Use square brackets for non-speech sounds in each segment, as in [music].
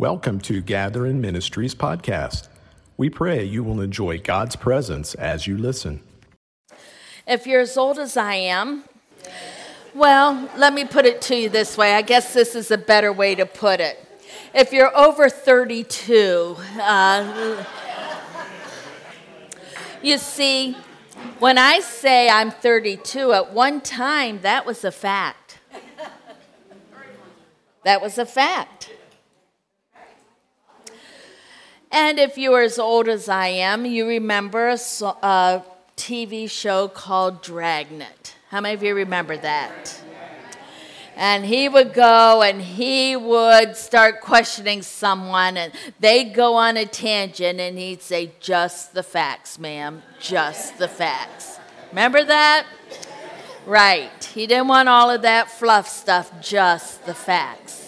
Welcome to Gather In Ministries podcast. We pray you will enjoy God's presence as you listen. If you're as old as I am, well, let me put it to you this way. I guess this is a better way to put it. If you're over 32, uh, you see, when I say I'm 32, at one time that was a fact. That was a fact. And if you are as old as I am, you remember a, a TV show called Dragnet. How many of you remember that? And he would go and he would start questioning someone, and they'd go on a tangent, and he'd say, Just the facts, ma'am, just the facts. Remember that? Right. He didn't want all of that fluff stuff, just the facts.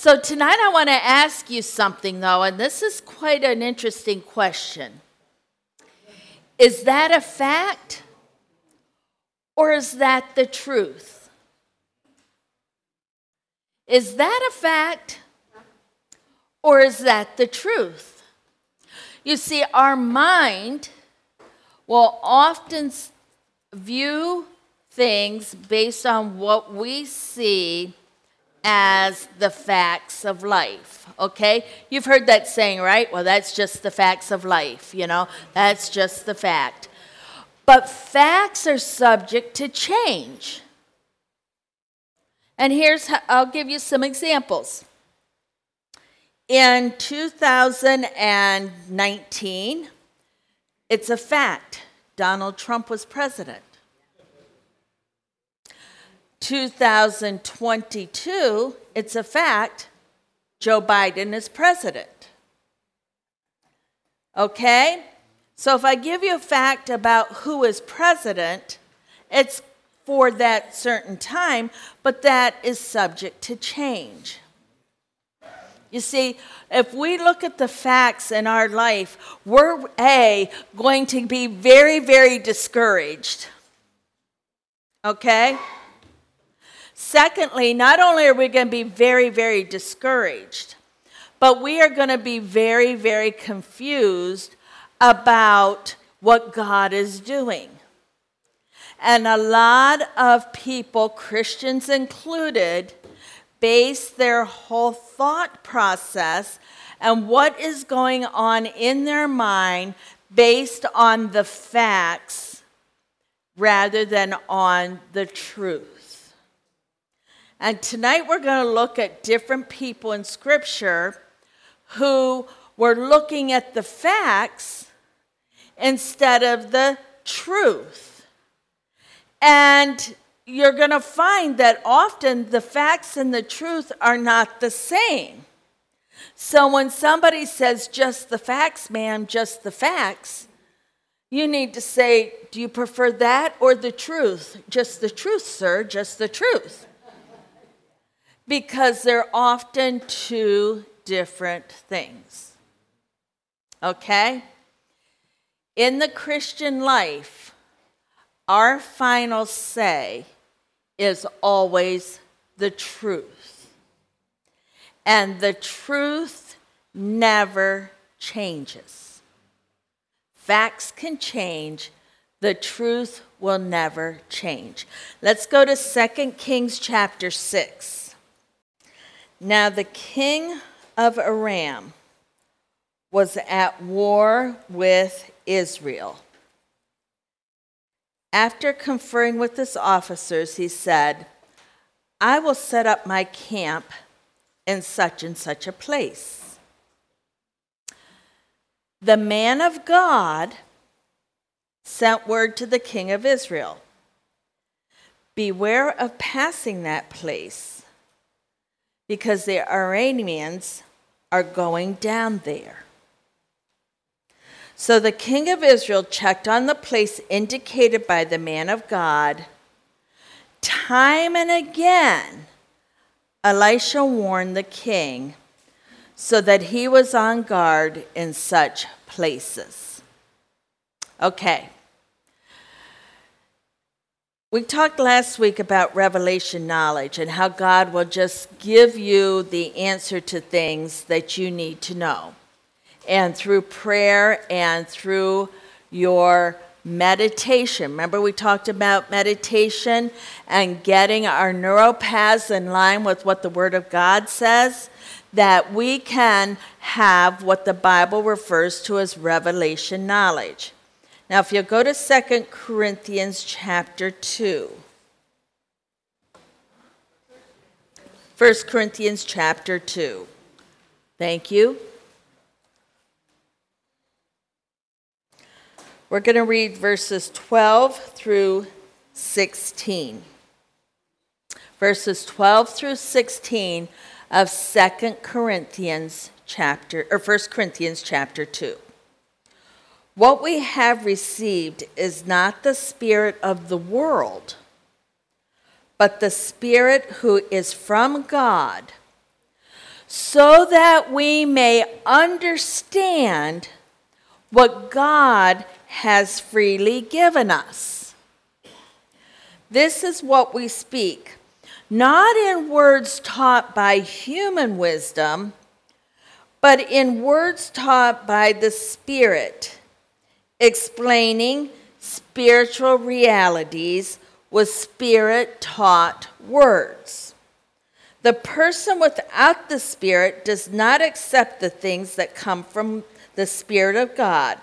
So tonight I want to ask you something, though, and this is quite an interesting question. Is that a fact or is that the truth? Is that a fact or is that the truth? You see, our mind will often view things based on what we see as the facts of life. Okay? You've heard that saying, right? Well, that's just the facts of life, you know? That's just the fact. But facts are subject to change. And here's how, I'll give you some examples. In 2019, it's a fact Donald Trump was president. 2022, it's a fact, Joe Biden is president. Okay? So if I give you a fact about who is president, it's for that certain time, but that is subject to change. You see, if we look at the facts in our life, we're A, going to be very, very discouraged. Okay? Secondly, not only are we going to be very, very discouraged, but we are going to be very, very confused about what God is doing. And a lot of people, Christians included, base their whole thought process and what is going on in their mind based on the facts rather than on the truth. And tonight we're going to look at different people in Scripture who were looking at the facts instead of the truth. And you're going to find that often the facts and the truth are not the same. So when somebody says, just the facts, ma'am, just the facts, you need to say, do you prefer that or the truth? Just the truth, sir, just the truth because they're often two different things. Okay? In the Christian life, our final say is always the truth. And the truth never changes. Facts can change, the truth will never change. Let's go to 2 Kings chapter 6. Now the king of Aram was at war with Israel. After conferring with his officers, he said, I will set up my camp in such and such a place. The man of God sent word to the king of Israel Beware of passing that place because the Arameans are going down there. So the king of Israel checked on the place indicated by the man of God. Time and again, Elisha warned the king so that he was on guard in such places. Okay. We talked last week about revelation knowledge and how God will just give you the answer to things that you need to know. And through prayer and through your meditation. Remember, we talked about meditation and getting our neural paths in line with what the Word of God says, that we can have what the Bible refers to as revelation knowledge. Now, if you go to 2 Corinthians chapter 2, 1 Corinthians chapter 2. Thank you. We're going to read verses 12 through 16. Verses 12 through 16 of 2 Corinthians chapter or 1 Corinthians chapter 2. What we have received is not the spirit of the world, but the spirit who is from God, so that we may understand what God has freely given us. This is what we speak, not in words taught by human wisdom, but in words taught by the Spirit, explaining spiritual realities with Spirit taught words. The person without the Spirit does not accept the things that come from the Spirit of God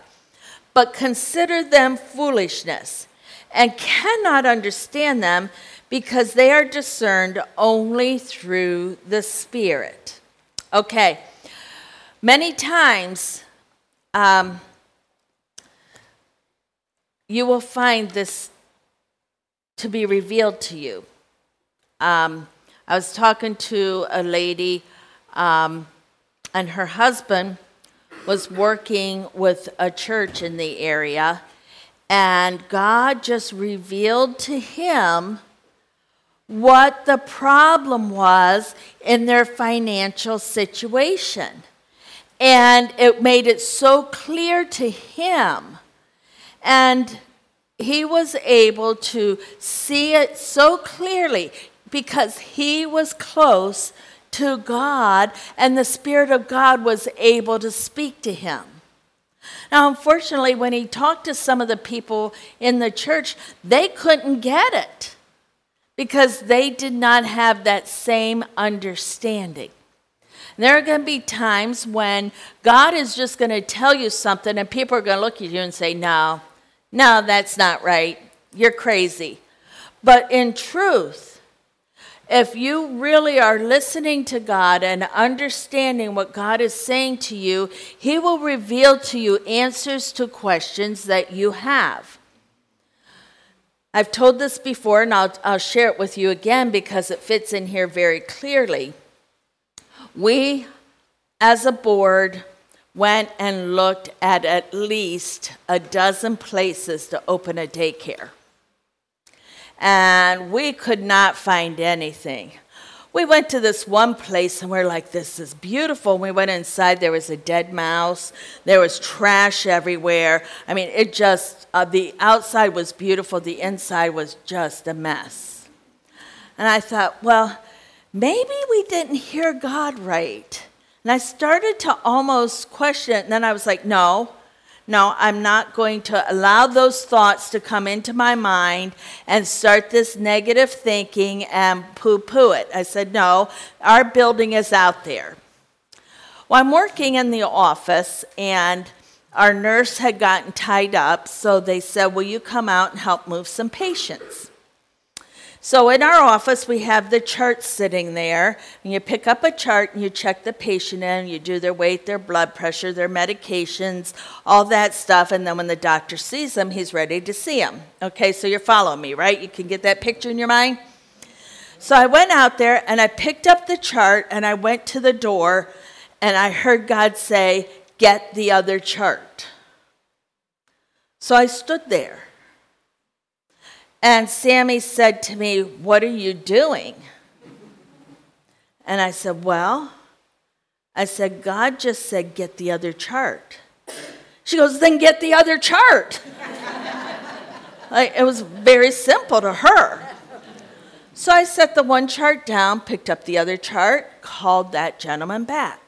but consider them foolishness and cannot understand them because they are discerned only through the Spirit. Okay, many times um, you will find this to be revealed to you. Um, I was talking to a lady, um, and her husband was working with a church in the area, and God just revealed to him what the problem was in their financial situation. And it made it so clear to him. And he was able to see it so clearly because he was close to God, and the Spirit of God was able to speak to him. Now, unfortunately, when he talked to some of the people in the church, they couldn't get it because they did not have that same understanding. There are going to be times when God is just going to tell you something, and people are going to look at you and say, No, no, that's not right. You're crazy. But in truth, if you really are listening to God and understanding what God is saying to you, He will reveal to you answers to questions that you have. I've told this before and I'll, I'll share it with you again because it fits in here very clearly. We, as a board, went and looked at at least a dozen places to open a daycare and we could not find anything. We went to this one place and we're like, this is beautiful. We went inside, there was a dead mouse, there was trash everywhere. I mean, it just, uh, the outside was beautiful, the inside was just a mess. And I thought, well, maybe we didn't hear God right. And I started to almost question it, and then I was like, no, no, I'm not going to allow those thoughts to come into my mind and start this negative thinking and poo poo it. I said, no, our building is out there. Well, I'm working in the office and our nurse had gotten tied up, so they said, Will you come out and help move some patients? So in our office, we have the chart sitting there, and you pick up a chart and you check the patient in, you do their weight, their blood pressure, their medications, all that stuff, and then when the doctor sees them, he's ready to see them. Okay, so you're following me, right? You can get that picture in your mind? So I went out there and I picked up the chart and I went to the door and I heard God say, Get the other chart. So I stood there and Sammy said to me, What are you doing? And I said, Well, I said, God just said, Get the other chart. She goes, Then get the other chart. [laughs] Like, it was very simple to her. So I set the one chart down, picked up the other chart, called that gentleman back.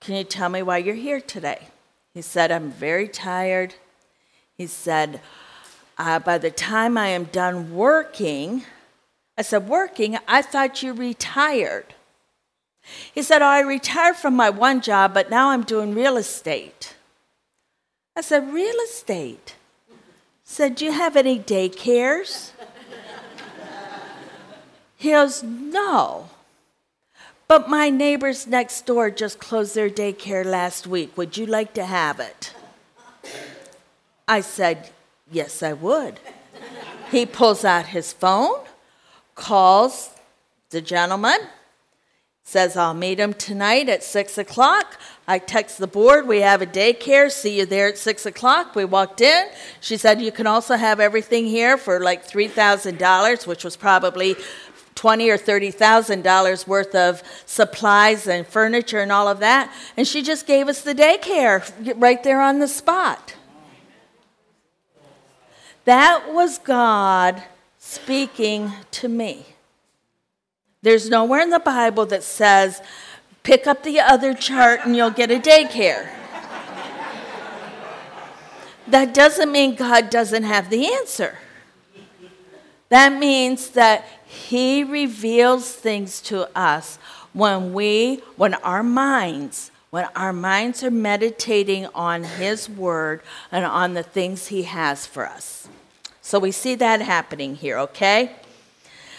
Can you tell me why you're here today? He said, I'm very tired. He said, uh, By the time I am done working, I said, Working? I thought you retired. He said, Oh, I retired from my one job, but now I'm doing real estate. I said, Real estate? said, Do you have any daycares? he goes, No. But my neighbors next door just closed their daycare last week. Would you like to have it? I said, Yes, I would. He pulls out his phone, calls the gentleman, says, I'll meet him tonight at six o'clock. I text the board, we have a daycare, see you there at six o'clock. We walked in. She said, You can also have everything here for like $3,000, which was probably twenty or thirty thousand dollars worth of supplies and furniture and all of that. And she just gave us the daycare right there on the spot. That was God speaking to me. There's nowhere in the Bible that says, pick up the other chart and you'll get a daycare. that doesn't mean God doesn't have the answer. That means that He reveals things to us when we, when our minds, when our minds are meditating on His Word and on the things He has for us. So we see that happening here, okay?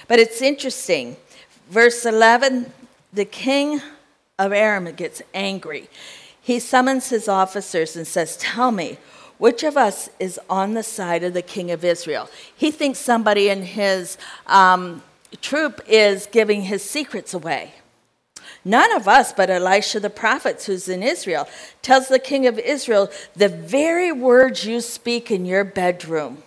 But it's interesting. Verse 11 the king of Aram gets angry. He summons his officers and says, Tell me, which of us is on the side of the king of Israel? He thinks somebody in his um, troop is giving his secrets away. None of us but Elisha the prophet, who's in Israel, tells the king of Israel the very words you speak in your bedroom.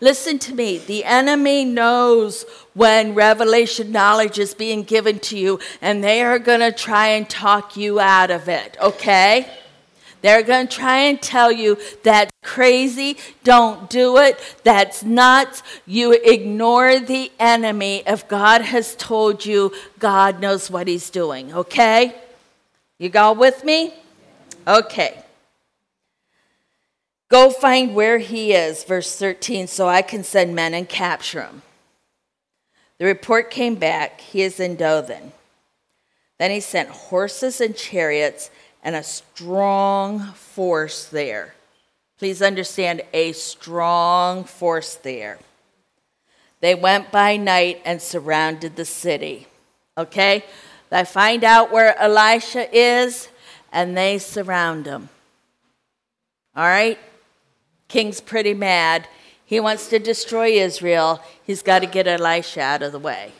Listen to me. The enemy knows when revelation knowledge is being given to you, and they are going to try and talk you out of it, okay? They're going to try and tell you that's crazy, don't do it, that's nuts. You ignore the enemy if God has told you God knows what he's doing, okay? You all with me? Okay. Go find where he is, verse 13, so I can send men and capture him. The report came back, he is in Dothan. Then he sent horses and chariots and a strong force there. Please understand, a strong force there. They went by night and surrounded the city. Okay? They find out where Elisha is and they surround him. All right? King's pretty mad. He wants to destroy Israel. He's got to get Elisha out of the way.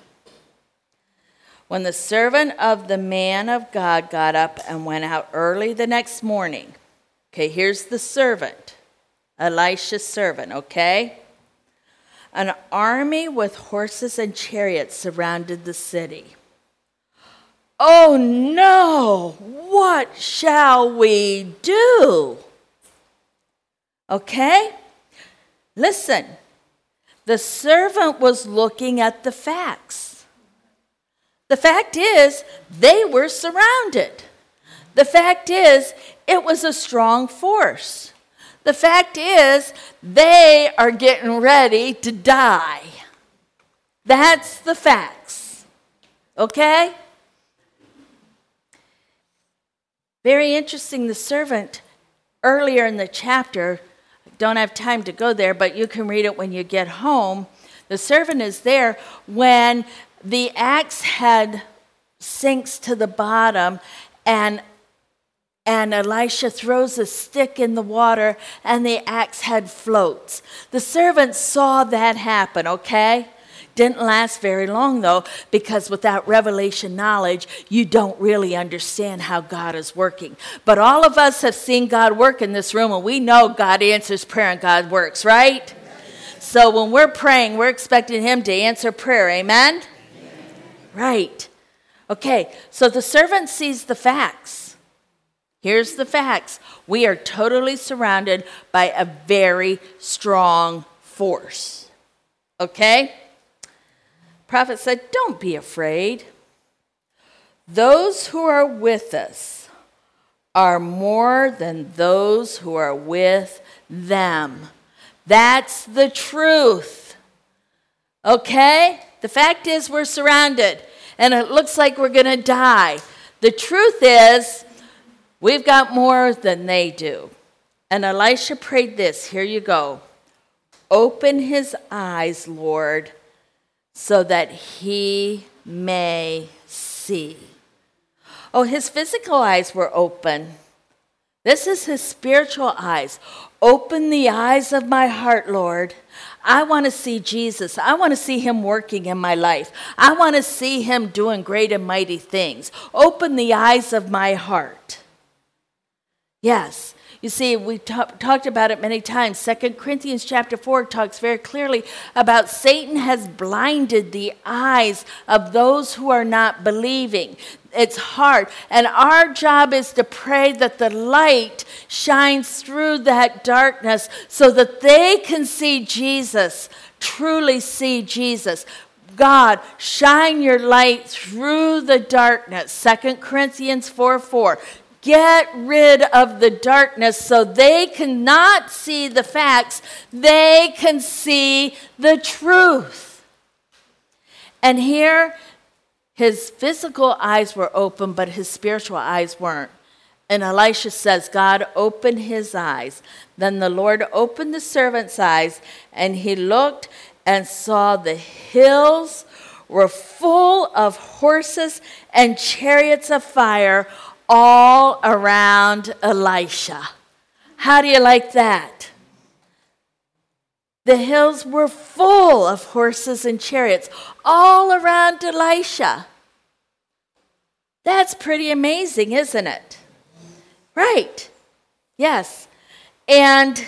When the servant of the man of God got up and went out early the next morning, okay, here's the servant, Elisha's servant, okay? An army with horses and chariots surrounded the city. Oh no, what shall we do? Okay? Listen, the servant was looking at the facts. The fact is, they were surrounded. The fact is, it was a strong force. The fact is, they are getting ready to die. That's the facts. Okay? Very interesting. The servant, earlier in the chapter, don't have time to go there, but you can read it when you get home. The servant is there when the axe head sinks to the bottom and and Elisha throws a stick in the water and the axe head floats. The servant saw that happen, okay? Didn't last very long though, because without revelation knowledge, you don't really understand how God is working. But all of us have seen God work in this room, and we know God answers prayer and God works, right? So when we're praying, we're expecting Him to answer prayer. Amen? Amen? Right. Okay, so the servant sees the facts. Here's the facts we are totally surrounded by a very strong force. Okay? Prophet said, Don't be afraid. Those who are with us are more than those who are with them. That's the truth. Okay? The fact is, we're surrounded and it looks like we're going to die. The truth is, we've got more than they do. And Elisha prayed this here you go. Open his eyes, Lord, so that he may see. Oh, his physical eyes were open. This is his spiritual eyes. Open the eyes of my heart, Lord. I want to see Jesus. I want to see him working in my life. I want to see him doing great and mighty things. Open the eyes of my heart. Yes, you see, we talked about it many times. Second Corinthians chapter 4 talks very clearly about Satan has blinded the eyes of those who are not believing. It's hard. And our job is to pray that the light shines through that darkness so that they can see Jesus, truly see Jesus. God, shine your light through the darkness. Second Corinthians 4 4. Get rid of the darkness so they cannot see the facts, they can see the truth. And here, his physical eyes were open, but his spiritual eyes weren't. And Elisha says, God opened his eyes. Then the Lord opened the servant's eyes, and he looked and saw the hills were full of horses and chariots of fire all around Elisha. How do you like that? The hills were full of horses and chariots all around Elisha. That's pretty amazing, isn't it? Right. Yes. And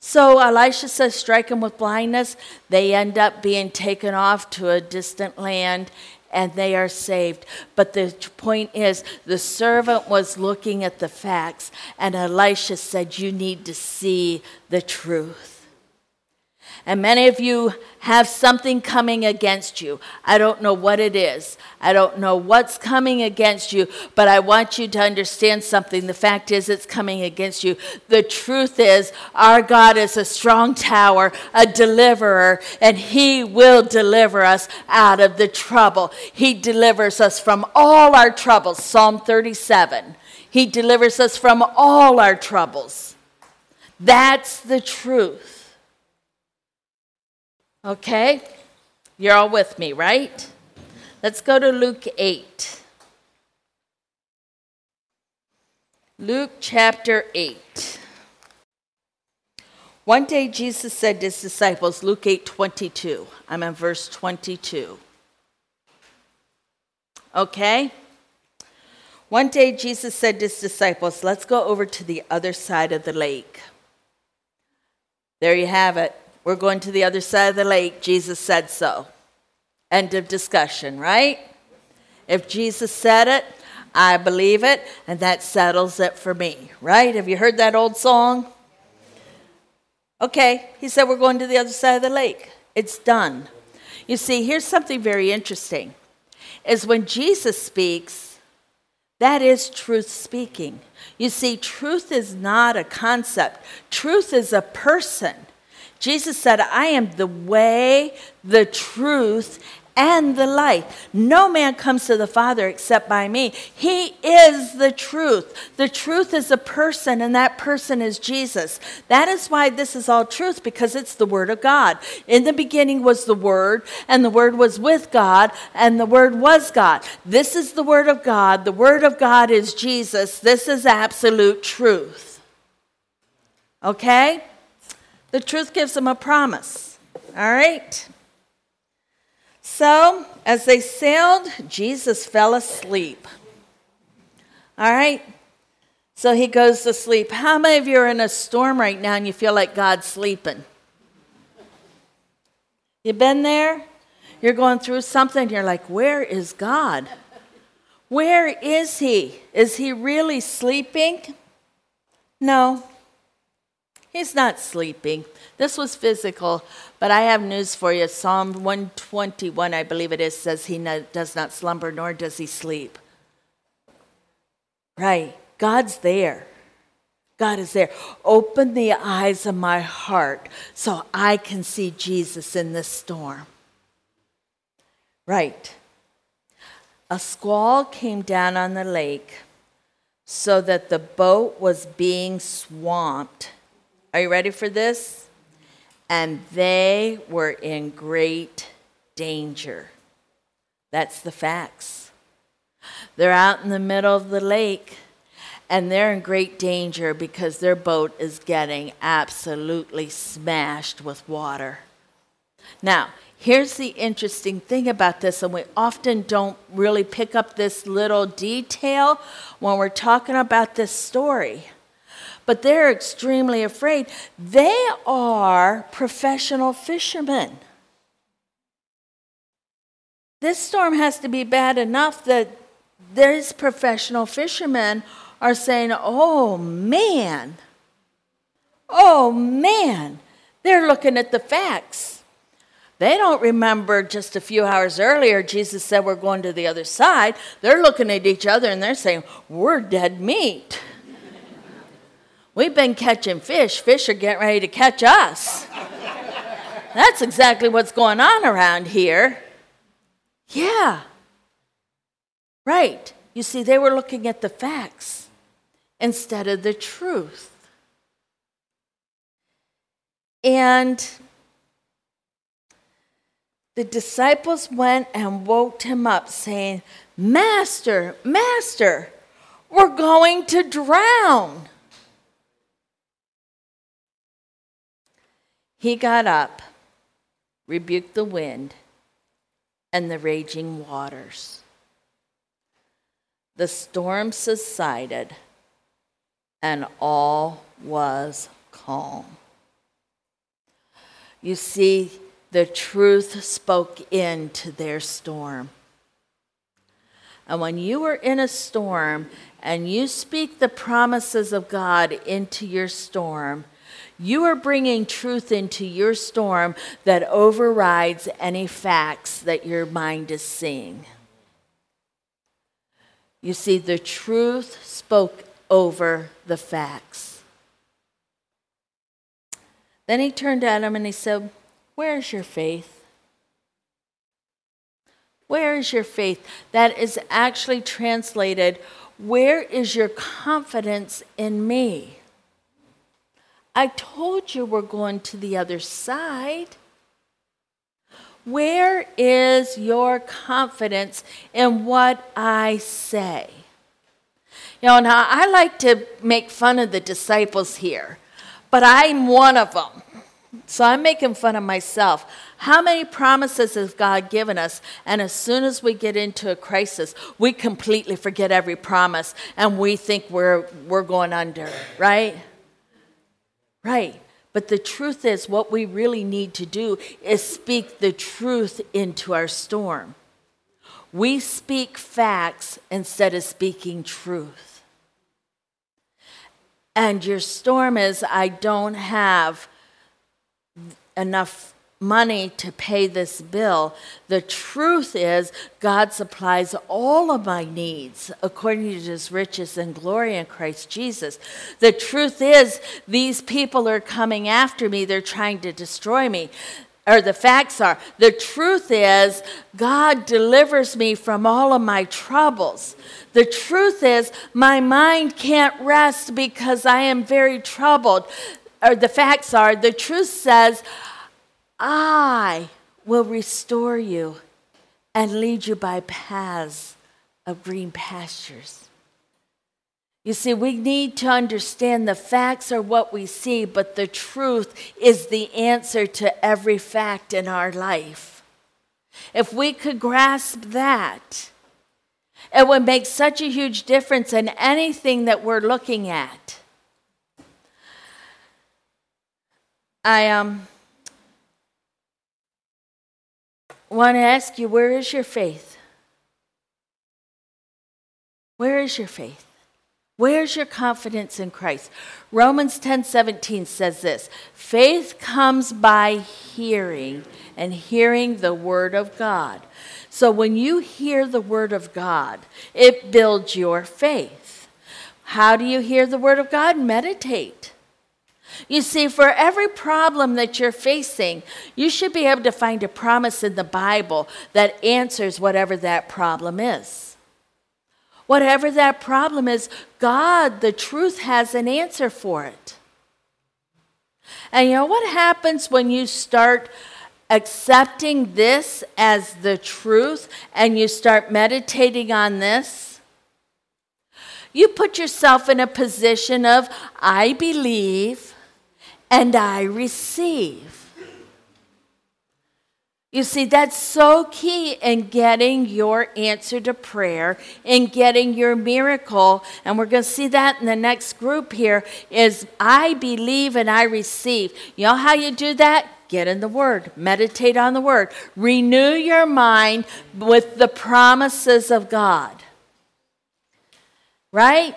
so Elisha says, strike them with blindness. They end up being taken off to a distant land and they are saved. But the point is, the servant was looking at the facts, and Elisha said, You need to see the truth. And many of you have something coming against you. I don't know what it is. I don't know what's coming against you, but I want you to understand something. The fact is, it's coming against you. The truth is, our God is a strong tower, a deliverer, and He will deliver us out of the trouble. He delivers us from all our troubles. Psalm 37. He delivers us from all our troubles. That's the truth. Okay? You're all with me, right? Let's go to Luke 8. Luke chapter 8. One day Jesus said to his disciples, Luke 8 22. I'm in verse 22. Okay? One day Jesus said to his disciples, Let's go over to the other side of the lake. There you have it. We're going to the other side of the lake. Jesus said so. End of discussion, right? If Jesus said it, I believe it, and that settles it for me, right? Have you heard that old song? Okay, he said, We're going to the other side of the lake. It's done. You see, here's something very interesting is when Jesus speaks, that is truth speaking. You see, truth is not a concept, truth is a person. Jesus said, I am the way, the truth, and the life. No man comes to the Father except by me. He is the truth. The truth is a person, and that person is Jesus. That is why this is all truth, because it's the Word of God. In the beginning was the Word, and the Word was with God, and the Word was God. This is the Word of God. The Word of God is Jesus. This is absolute truth. Okay? The truth gives them a promise. All right? So, as they sailed, Jesus fell asleep. All right? So he goes to sleep. How many of you are in a storm right now and you feel like God's sleeping? You been there? You're going through something, you're like, where is God? Where is he? Is he really sleeping? No, he's not sleeping. This was physical, but I have news for you. Psalm 121, I believe it is, says he no, does not slumber nor does he sleep. Right, God's there. God is there. Open the eyes of my heart so I can see Jesus in this storm. Right. A squall came down on the lake so that the boat was being swamped. Are you ready for this? And they were in great danger. That's the facts. They're out in the middle of the lake and they're in great danger because their boat is getting absolutely smashed with water. Now, here's the interesting thing about this, and we often don't really pick up this little detail when we're talking about this story. But they're extremely afraid. They are professional fishermen. This storm has to be bad enough that these professional fishermen are saying, oh man, oh man, they're looking at the facts. They don't remember just a few hours earlier, Jesus said, We're going to the other side. They're looking at each other and they're saying, We're dead meat. We've been catching fish. Fish are getting ready to catch us. That's exactly what's going on around here. Yeah. Right. You see, they were looking at the facts instead of the truth. And the disciples went and woke him up, saying, Master, Master, we're going to drown. He got up, rebuked the wind and the raging waters. The storm subsided and all was calm. You see, the truth spoke into their storm. And when you are in a storm and you speak the promises of God into your storm, you are bringing truth into your storm that overrides any facts that your mind is seeing. You see, the truth spoke over the facts. Then he turned at him and he said, Where's your faith? Where is your faith? That is actually translated, Where is your confidence in me? I told you we're going to the other side. Where is your confidence in what I say? You know, now I like to make fun of the disciples here, but I'm one of them. So I'm making fun of myself. How many promises has God given us? And as soon as we get into a crisis, we completely forget every promise and we think we're, we're going under, right? Right. But the truth is, what we really need to do is speak the truth into our storm. We speak facts instead of speaking truth and your storm is I don't have enough money to pay this bill. The truth is, God supplies all of my needs according to his riches and glory in Christ Jesus. The truth is, these people are coming after me, they're trying to destroy me or the facts are. The truth is, God delivers me from all of my troubles. The truth is, my mind can't rest because I am very troubled. Or the facts are, the truth says, I will restore you and lead you by paths of green pastures. You see, we need to understand the facts are what we see, but the truth is the answer to every fact in our life. If we could grasp that, it would make such a huge difference in anything that we're looking at. I um, want to ask you where is your faith? Where is your faith? Where's your confidence in Christ? Romans 10 17 says this faith comes by hearing, and hearing the Word of God. So when you hear the Word of God, it builds your faith. How do you hear the Word of God? Meditate. You see, for every problem that you're facing, you should be able to find a promise in the Bible that answers whatever that problem is. Whatever that problem is, God, the truth, has an answer for it. And you know what happens when you start accepting this as the truth and you start meditating on this? You put yourself in a position of, I believe and I receive. You see, that's so key in getting your answer to prayer, in getting your miracle. And we're going to see that in the next group here is I believe and I receive. You know how you do that? Get in the Word, meditate on the Word, renew your mind with the promises of God. Right?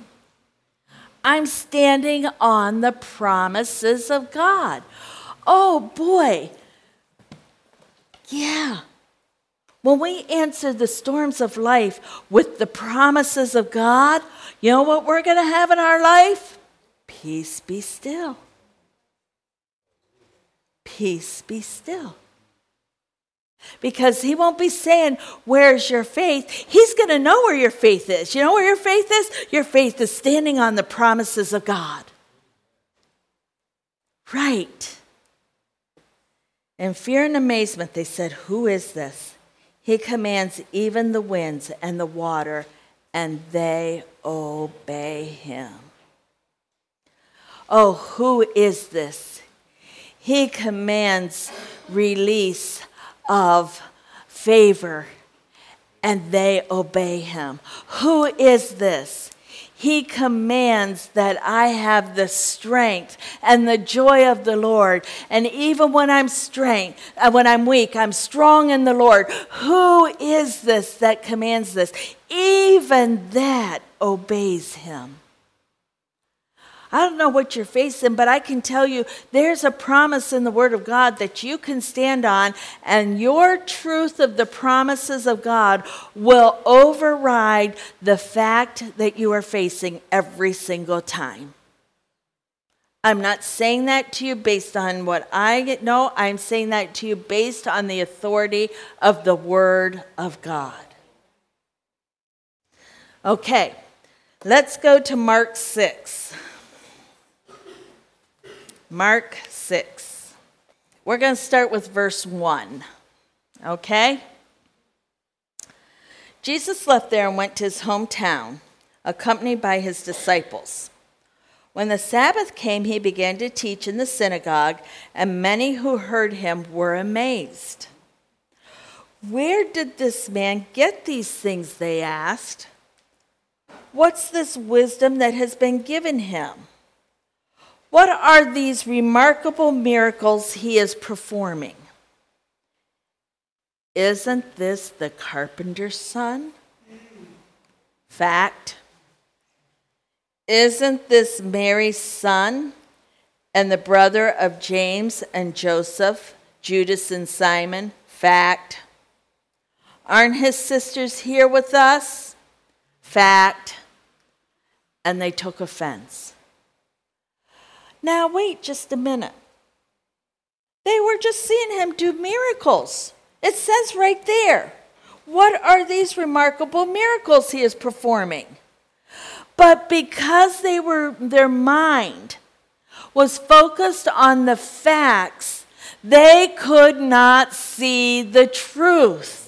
I'm standing on the promises of God. Oh boy. Yeah. When we answer the storms of life with the promises of God, you know what we're going to have in our life? Peace be still. Peace be still. Because he won't be saying, Where's your faith? He's going to know where your faith is. You know where your faith is? Your faith is standing on the promises of God. Right. In fear and amazement, they said, Who is this? He commands even the winds and the water, and they obey him. Oh, who is this? He commands release of favor, and they obey him. Who is this? He commands that I have the strength and the joy of the Lord. And even when I'm strength, uh, when I'm weak, I'm strong in the Lord. Who is this that commands this? Even that obeys him. I don't know what you're facing, but I can tell you there's a promise in the Word of God that you can stand on, and your truth of the promises of God will override the fact that you are facing every single time. I'm not saying that to you based on what I know. I'm saying that to you based on the authority of the Word of God. Okay, let's go to Mark 6. Mark 6. We're going to start with verse 1. Okay? Jesus left there and went to his hometown, accompanied by his disciples. When the Sabbath came, he began to teach in the synagogue, and many who heard him were amazed. Where did this man get these things? They asked. What's this wisdom that has been given him? What are these remarkable miracles he is performing? Isn't this the carpenter's son? Fact. Isn't this Mary's son and the brother of James and Joseph, Judas and Simon? Fact. Aren't his sisters here with us? Fact. And they took offense. Now, wait just a minute. They were just seeing him do miracles. It says right there. What are these remarkable miracles he is performing? But because they were their mind was focused on the facts, they could not see the truth.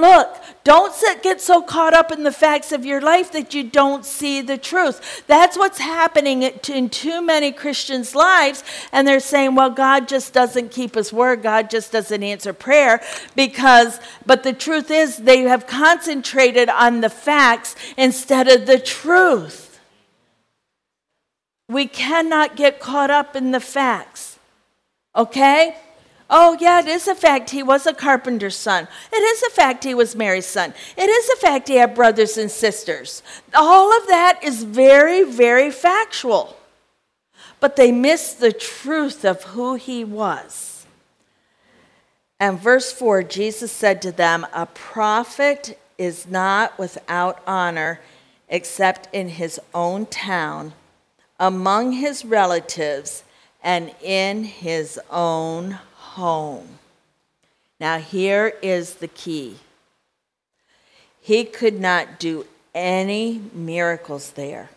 Look, don't sit, get so caught up in the facts of your life that you don't see the truth. That's what's happening in too many Christians' lives. And they're saying, well, God just doesn't keep his word. God just doesn't answer prayer because, but the truth is, they have concentrated on the facts instead of the truth. We cannot get caught up in the facts. Okay? Oh, yeah, it is a fact he was a carpenter's son. It is a fact he was Mary's son. It is a fact he had brothers and sisters. All of that is very, very factual. But they miss the truth of who he was. And verse 4 Jesus said to them, A prophet is not without honor except in his own town, among his relatives, and in his own home. Now, here is the key he could not do any miracles there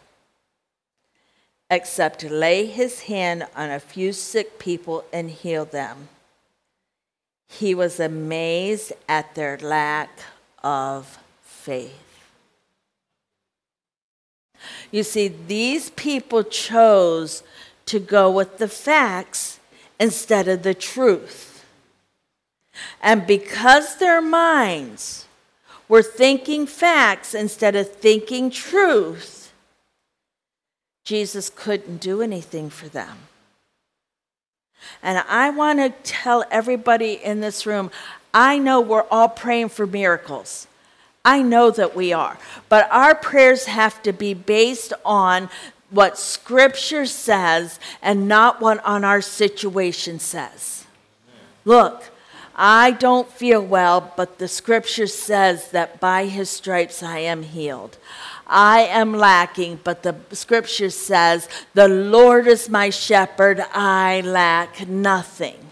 except lay his hand on a few sick people and heal them. He was amazed at their lack of faith. You see, these people chose to go with the facts instead of the truth. And because their minds were thinking facts instead of thinking truth, Jesus couldn't do anything for them. And I want to tell everybody in this room I know we're all praying for miracles. I know that we are. But our prayers have to be based on what Scripture says and not what on our situation says. Look, I don't feel well, but the Scripture says that by His stripes I am healed. I am lacking, but the Scripture says, The Lord is my shepherd, I lack nothing.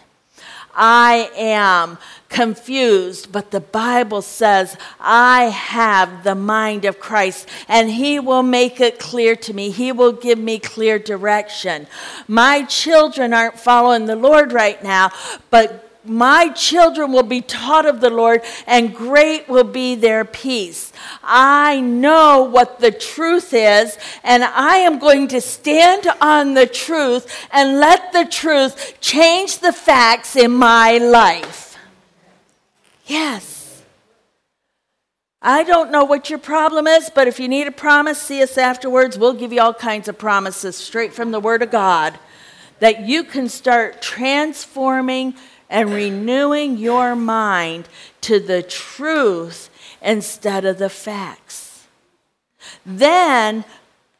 I am confused, but the Bible says I have the mind of Christ and He will make it clear to me. He will give me clear direction. My children aren't following the Lord right now, but my children will be taught of the Lord, and great will be their peace. I know what the truth is, and I am going to stand on the truth and let the truth change the facts in my life. Yes. I don't know what your problem is, but if you need a promise, see us afterwards. We'll give you all kinds of promises straight from the Word of God that you can start transforming and renewing your mind to the truth instead of the facts. Then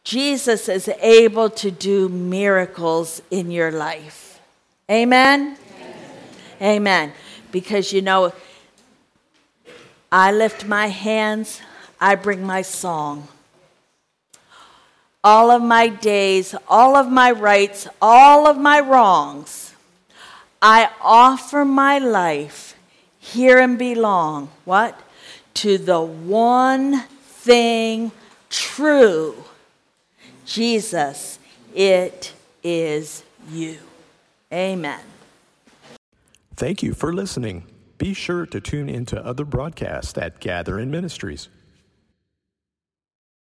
Jesus is able to do miracles in your life. Amen? Amen. Amen. Because you know, I lift my hands, I bring my song. All of my days, all of my rights, all of my wrongs I offer my life here and belong. What? To the one thing true Jesus, it is you. Amen. Thank you for listening. Be sure to tune into other broadcasts at Gather In Ministries.